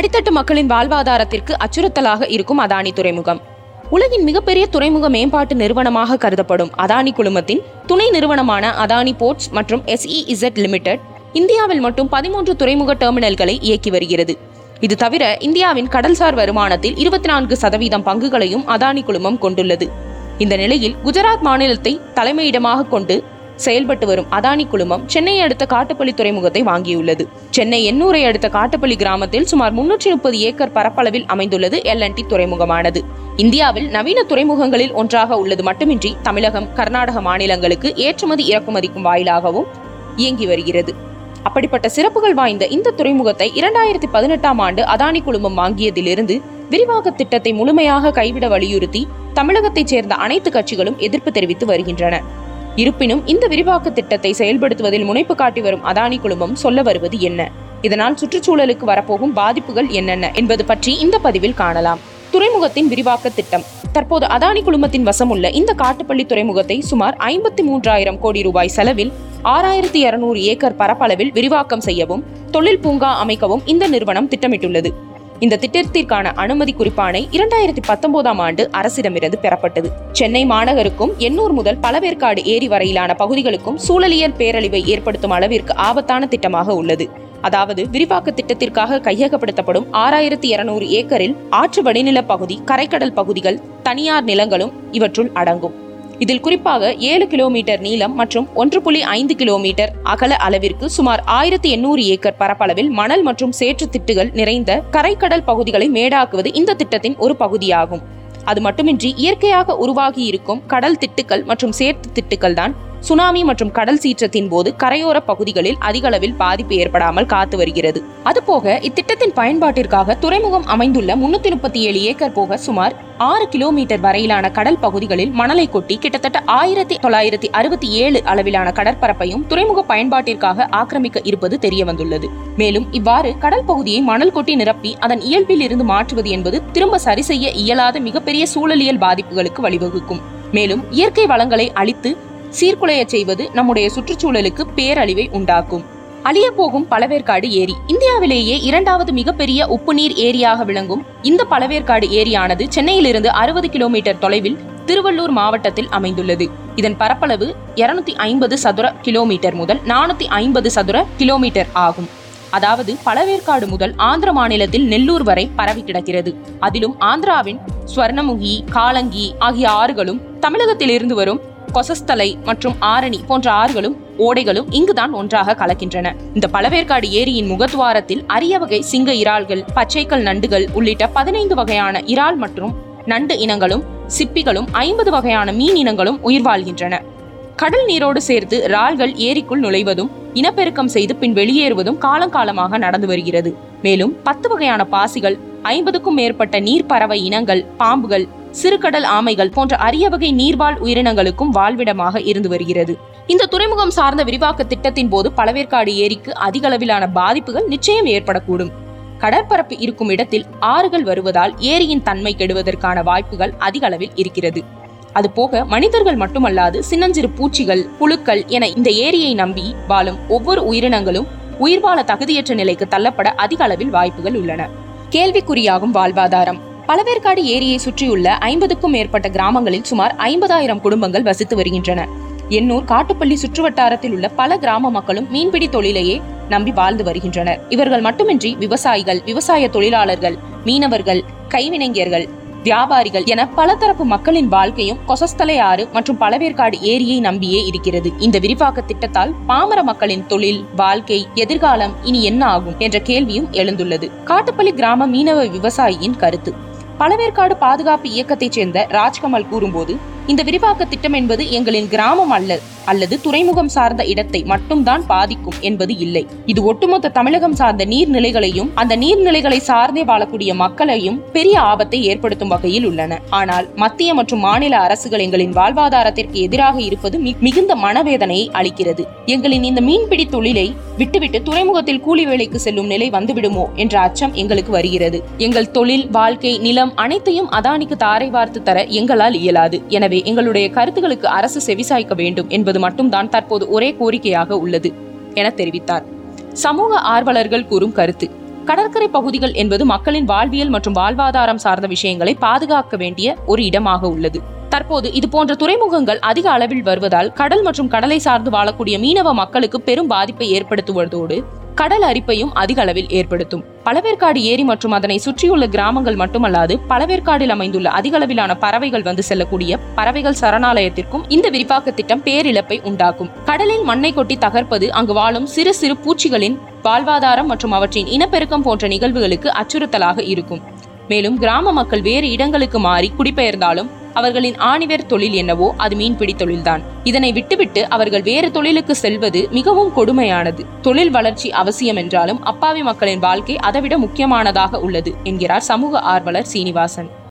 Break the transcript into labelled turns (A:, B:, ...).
A: அடித்தட்டு மக்களின் வாழ்வாதாரத்திற்கு அச்சுறுத்தலாக இருக்கும் அதானி துறைமுகம். உலகின் மிகப்பெரிய துறைமுக மேம்பாட்டு நிறுவனமாக கருதப்படும் அதானி குழுமத்தின் துணை நிறுவனமான அதானி போர்ட்ஸ் மற்றும் எஸ்இஇசட் லிமிடெட் இந்தியாவில் மட்டும் பதிமூன்று துறைமுக டெர்மினல்களை இயக்கி வருகிறது. இது தவிர இந்தியாவின் கடல்சார் வருமானத்தில் இருபத்தி நான்கு சதவீதம் பங்குகளையும் அதானி குழுமம் கொண்டுள்ளது. இந்த நிலையில் குஜராத் மாநிலத்தை தலைமையிடமாக கொண்டு செயல்பட்டு வரும். அதானி குழுமம் சென்னையை அடுத்த காட்டுப்பள்ளி துறைமுகத்தை வாங்கியுள்ளது. சென்னை எண்ணூரை அடுத்த காட்டுப்பள்ளி கிராமத்தில் சுமார் முன்னூற்றி முப்பது ஏக்கர் பரப்பளவில் அமைந்துள்ளது எல்என்டி துறைமுகமானது. இந்தியாவில் நவீன துறைமுகங்களில் ஒன்றாக உள்ளது மட்டுமின்றி தமிழகம் கர்நாடக மாநிலங்களுக்கு ஏற்றுமதி இறக்குமதிக்கும் வாயிலாகவும் இயங்கி வருகிறது. அப்படிப்பட்ட சிறப்புகள் வாய்ந்த இந்த துறைமுகத்தை இரண்டாயிரத்தி பதினெட்டாம் ஆண்டு அதானி குழுமம் வாங்கியதிலிருந்து விரிவாக்க திட்டத்தை முழுமையாக கைவிட வலியுறுத்தி தமிழகத்தைச் சேர்ந்த அனைத்து கட்சிகளும் எதிர்ப்பு தெரிவித்து வருகின்றன. இருப்பினும் இந்த விரிவாக்க திட்டத்தை செயல்படுத்துவதில் முனைப்பு காட்டி வரும் அதானி குழுமம் சொல்ல வருவது என்ன? இதனால் சுற்றுச்சூழலுக்கு வரப்போகும் பாதிப்புகள் என்னென்ன என்பது பற்றி இந்த பதிவில் காணலாம். துறைமுகத்தின் விரிவாக்க திட்டம். தற்போது அதானி குழுமத்தின் வசமுள்ள இந்த காட்டுப்பள்ளி துறைமுகத்தை சுமார் ஐம்பத்தி மூன்றாயிரம் கோடி ரூபாய் செலவில் ஆறாயிரத்தி இருநூறு ஏக்கர் பரப்பளவில் விரிவாக்கம் செய்யவும் தொழில் பூங்கா அமைக்கவும் இந்த நிறுவனம் திட்டமிட்டுள்ளது. இந்த திட்டத்திற்கான அனுமதி குறிப்பானை இரண்டாயிரத்தி பத்தொன்பதாம் ஆண்டு அரசிடமிருந்து பெறப்பட்டது. சென்னை மாநகருக்கும் எண்ணூர் முதல் பலவேற்காடு ஏரி வரையிலான பகுதிகளுக்கும் சூழலியல் பேரழிவை ஏற்படுத்தும் அளவிற்கு ஆபத்தான திட்டமாக உள்ளது. அதாவது விரிவாக்க திட்டத்திற்காக கையகப்படுத்தப்படும் ஆறாயிரத்தி இருநூறு ஏக்கரில் ஆற்று வடிநில பகுதி கரைக்கடல் பகுதிகள் தனியார் நிலங்களும் இவற்றுள் அடங்கும். இதில் குறிப்பாக ஏழு கிலோமீட்டர் நீளம் மற்றும் ஒன்று புள்ளி ஐந்து கிலோமீட்டர் அகல அளவிற்கு சுமார் ஆயிரத்தி எண்ணூறு ஏக்கர் பரப்பளவில் மணல் மற்றும் சேற்று திட்டுகள் நிறைந்த கரைக்கடல் பகுதிகளை மேடாக்குவது இந்த திட்டத்தின் ஒரு பகுதியாகும். அது மட்டுமின்றி இயற்கையாக உருவாகி இருக்கும் கடல் திட்டுக்கள் மற்றும் சேர்த்து திட்டுக்கள் தான் சுனாமி மற்றும் கடல் சீற்றத்தின் போது கரையோர பகுதிகளில் அதிக அளவில் பாதிப்பு ஏற்படாமல் காத்து வருகிறது. அதுபோக இத்திட்டத்தின் பயன்பாட்டிற்காக துறைமுகம் அமைந்துள்ள முன்னூத்தி முப்பத்தி ஏழு ஏக்கர் போக சுமார் ஆறு கிலோமீட்டர் வரையிலான கடல் பகுதிகளில் மணலை கொட்டி கிட்டத்தட்ட ஆயிரத்தி தொள்ளாயிரத்தி அறுபத்தி ஏழு அளவிலான கடற்பரப்பையும் துறைமுக பயன்பாட்டிற்காக ஆக்கிரமிக்க இருப்பது தெரிய வந்துள்ளது மேலும் இவ்வாறு கடல் பகுதியை மணல் கொட்டி நிரப்பி அதன் இயல்பில் இருந்து மாற்றுவது என்பது திரும்ப சரி செய்ய இயலாத மிகப்பெரிய சூழலியல் பாதிப்புகளுக்கு வழிவகுக்கும். மேலும் இயற்கை வளங்களை அழித்து சீர்குலையச் செய்வது நம்முடைய சுற்றுச்சூழலுக்கு பேரழிவை உண்டாக்கும். அழிய போகும் பழவேற்காடு ஏரி. இந்தியாவிலேயே இரண்டாவது மிகப்பெரிய உப்பு நீர் ஏரியாக விளங்கும் இந்த பழவேற்காடு ஏரியானது சென்னையிலிருந்து அறுபது கிலோமீட்டர் தொலைவில் திருவள்ளூர் மாவட்டத்தில் அமைந்துள்ளது. இதன் பரப்பளவு இருநூத்தி ஐம்பது சதுர கிலோமீட்டர் முதல் நானூத்தி ஐம்பது சதுர கிலோமீட்டர் ஆகும். அதாவது பழவேற்காடு முதல் ஆந்திர மாநிலத்தில் நெல்லூர் வரை பரவி கிடக்கிறது. அதிலும் ஆந்திராவின் ஸ்வர்ணமுகி காலங்கி ஆகிய ஆறுகளும் தமிழகத்திலிருந்து வரும் கொசஸ்தலை மற்றும் ஆரணி போன்ற ஆறுகளும் ஓடைகளும் இங்குதான் ஒன்றாக கலக்கின்றன. இந்த பழவேற்காடு ஏரியின் முகத்துவாரத்தில் அரிய வகை சிங்க இறால்கள் பச்சைக்கல் நண்டுகள் உள்ளிட்ட பதினைந்து வகையான இறால் மற்றும் நண்டு இனங்களும் சிப்பிகளும் ஐம்பது வகையான மீன் இனங்களும் உயிர் வாழ்கின்றன. கடல் நீரோடு சேர்த்து இறால்கள் ஏரிக்குள் நுழைவதும் இனப்பெருக்கம் செய்து பின் வெளியேறுவதும் காலங்காலமாக நடந்து வருகிறது. மேலும் பத்து வகையான பாசிகள் ஐம்பதுக்கும் மேற்பட்ட நீர்ப்பறவை இனங்கள் பாம்புகள் சிறுகடல் ஆமைகள் போன்ற அரிய வகை நீர்வாழ் உயிரினங்களுக்கும் வாழ்விடமாக இருந்து வருகிறது. இந்த துறைமுகம் சார்ந்த விரிவாக்க திட்டத்தின் போது பழவேற்காடு ஏரிக்கு அதிக அளவிலான பாதிப்புகள் நிச்சயம் ஏற்படக்கூடும். கடற்பரப்பு இருக்கும் இடத்தில் ஆறுகள் வருவதால் ஏரியின் தன்மை கெடுவதற்கான வாய்ப்புகள் அதிக அளவில் இருக்கிறது. அதுபோக மனிதர்கள் மட்டுமல்லாது சின்னஞ்சிறு பூச்சிகள் புழுக்கள் என இந்த ஏரியை நம்பி வாழும் ஒவ்வொரு உயிரினங்களும் உயிர்வாழ தகுதியற்ற நிலைக்கு தள்ளப்பட அதிக அளவில் வாய்ப்புகள் உள்ளன. கேள்விக்குறியாகும் வாழ்வாதாரம். பழவேற்காடு ஏரியை சுற்றியுள்ள ஐம்பதுக்கும் மேற்பட்ட கிராமங்களில் சுமார் ஐம்பதாயிரம் குடும்பங்கள் வசித்து வருகின்றன. எண்ணூர் காட்டுப்பள்ளி சுற்றுவட்டாரத்தில் உள்ள பல கிராம மக்களும் மீன்பிடி தொழிலையே நம்பி வாழ்ந்து வருகின்றனர். இவர்கள் மட்டுமின்றி விவசாயிகள் விவசாய தொழிலாளர்கள் மீனவர்கள் கைவினைஞர்கள் வியாபாரிகள் என பலதரப்பு மக்களின் வாழ்க்கையும் கொசஸ்தலை ஆறு மற்றும் பழவேற்காடு ஏரியை நம்பியே இருக்கிறது. இந்த விரிவாக்க திட்டத்தால் பாமர மக்களின் தொழில் வாழ்க்கை எதிர்காலம் இனி என்ன ஆகும் என்ற கேள்வியும் எழுந்துள்ளது. காட்டுப்பள்ளி கிராம மீனவ விவசாயியின் கருத்து. பழவேற்காடு பாதுகாப்பு இயக்கத்தைச் சேர்ந்த ராஜ்கமல் கூறும்போது இந்த விரிவாக்க திட்டம் என்பது எங்களின் கிராமம் அல்ல அல்லது துறைமுகம் சார்ந்த இடத்தை மட்டும்தான் பாதிக்கும் என்பது இல்லை. இது ஒட்டுமொத்த தமிழகம் சார்ந்த நீர்நிலைகளையும் அந்த நீர்நிலைகளை சார்ந்தே வாழக்கூடிய மக்களையும் பெரிய ஆபத்தை ஏற்படுத்தும் வகையில் உள்ளன. ஆனால் மத்திய மற்றும் மாநில அரசுகள் எங்களின் வாழ்வாதாரத்திற்கு எதிராக இருப்பது மிகுந்த மனவேதனையை அளிக்கிறது. எங்களின் இந்த மீன்பிடி தொழிலை விட்டுவிட்டு துறைமுகத்தில் கூலி வேலைக்கு செல்லும் நிலை வந்துவிடுமோ என்ற அச்சம் எங்களுக்கு வருகிறது. எங்கள் தொழில் வாழ்க்கை நிலம் அனைத்தையும் அதானிக்கு தாரை வார்த்து தர எங்களால் இயலாது. எனவே எங்களுடைய கருத்துகளுக்கு அரசு செவிசாய்க்க வேண்டும் என்பது மட்டும்தான் தற்போது ஒரே கோரிக்கையாக உள்ளது என தெரிவித்தார். சமூக ஆர்வலர்கள் கூறும் கருத்து கடற்கரை பகுதிகள் என்பது மக்களின் வாழ்வியல் மற்றும் வாழ்வாதாரம் சார்ந்த விஷயங்களை பாதுகாக்க வேண்டிய ஒரு இடமாக உள்ளது. தற்போது இது போன்ற துறைமுகங்கள் அதிக அளவில் வருவதால் கடல் மற்றும் கடலை சார்ந்து வாழக்கூடிய மீனவ மக்களுக்கு பெரும் பாதிப்பை ஏற்படுத்துவதோடு கடல் அரிப்பையும் அதிக அளவில் ஏற்படுத்தும். பழவேற்காடு ஏரி மற்றும் அதனை சுற்றியுள்ள கிராமங்கள் மட்டுமல்லாது பழவேற்காடில் அமைந்துள்ள அதிக அளவிலான பறவைகள் வந்து செல்லக்கூடிய பறவைகள் சரணாலயத்திற்கும் இந்த விரிவாக்க திட்டம் பேரிழப்பை உண்டாக்கும். கடலில் மண்ணை கொட்டி தகர்ப்பது அங்கு வாழும் சிறு சிறு பூச்சிகளின் வாழ்வாதாரம் மற்றும் அவற்றின் இனப்பெருக்கம் போன்ற நிகழ்வுகளுக்கு அச்சுறுத்தலாக இருக்கும். மேலும் கிராம மக்கள் வேறு இடங்களுக்கு மாறி குடிபெயர்ந்தாலும் அவர்களின் ஆணிவேர் தொழில் என்னவோ அது மீன்பிடி தொழில்தான். இதனை விட்டுவிட்டு அவர்கள் வேறு தொழிலுக்கு செல்வது மிகவும் கொடுமையானது. தொழில் வளர்ச்சி அவசியம் என்றாலும் அப்பாவி மக்களின் வாழ்க்கை அதைவிட முக்கியமானதாக உள்ளது என்கிறார் சமூக ஆர்வலர் சீனிவாசன்.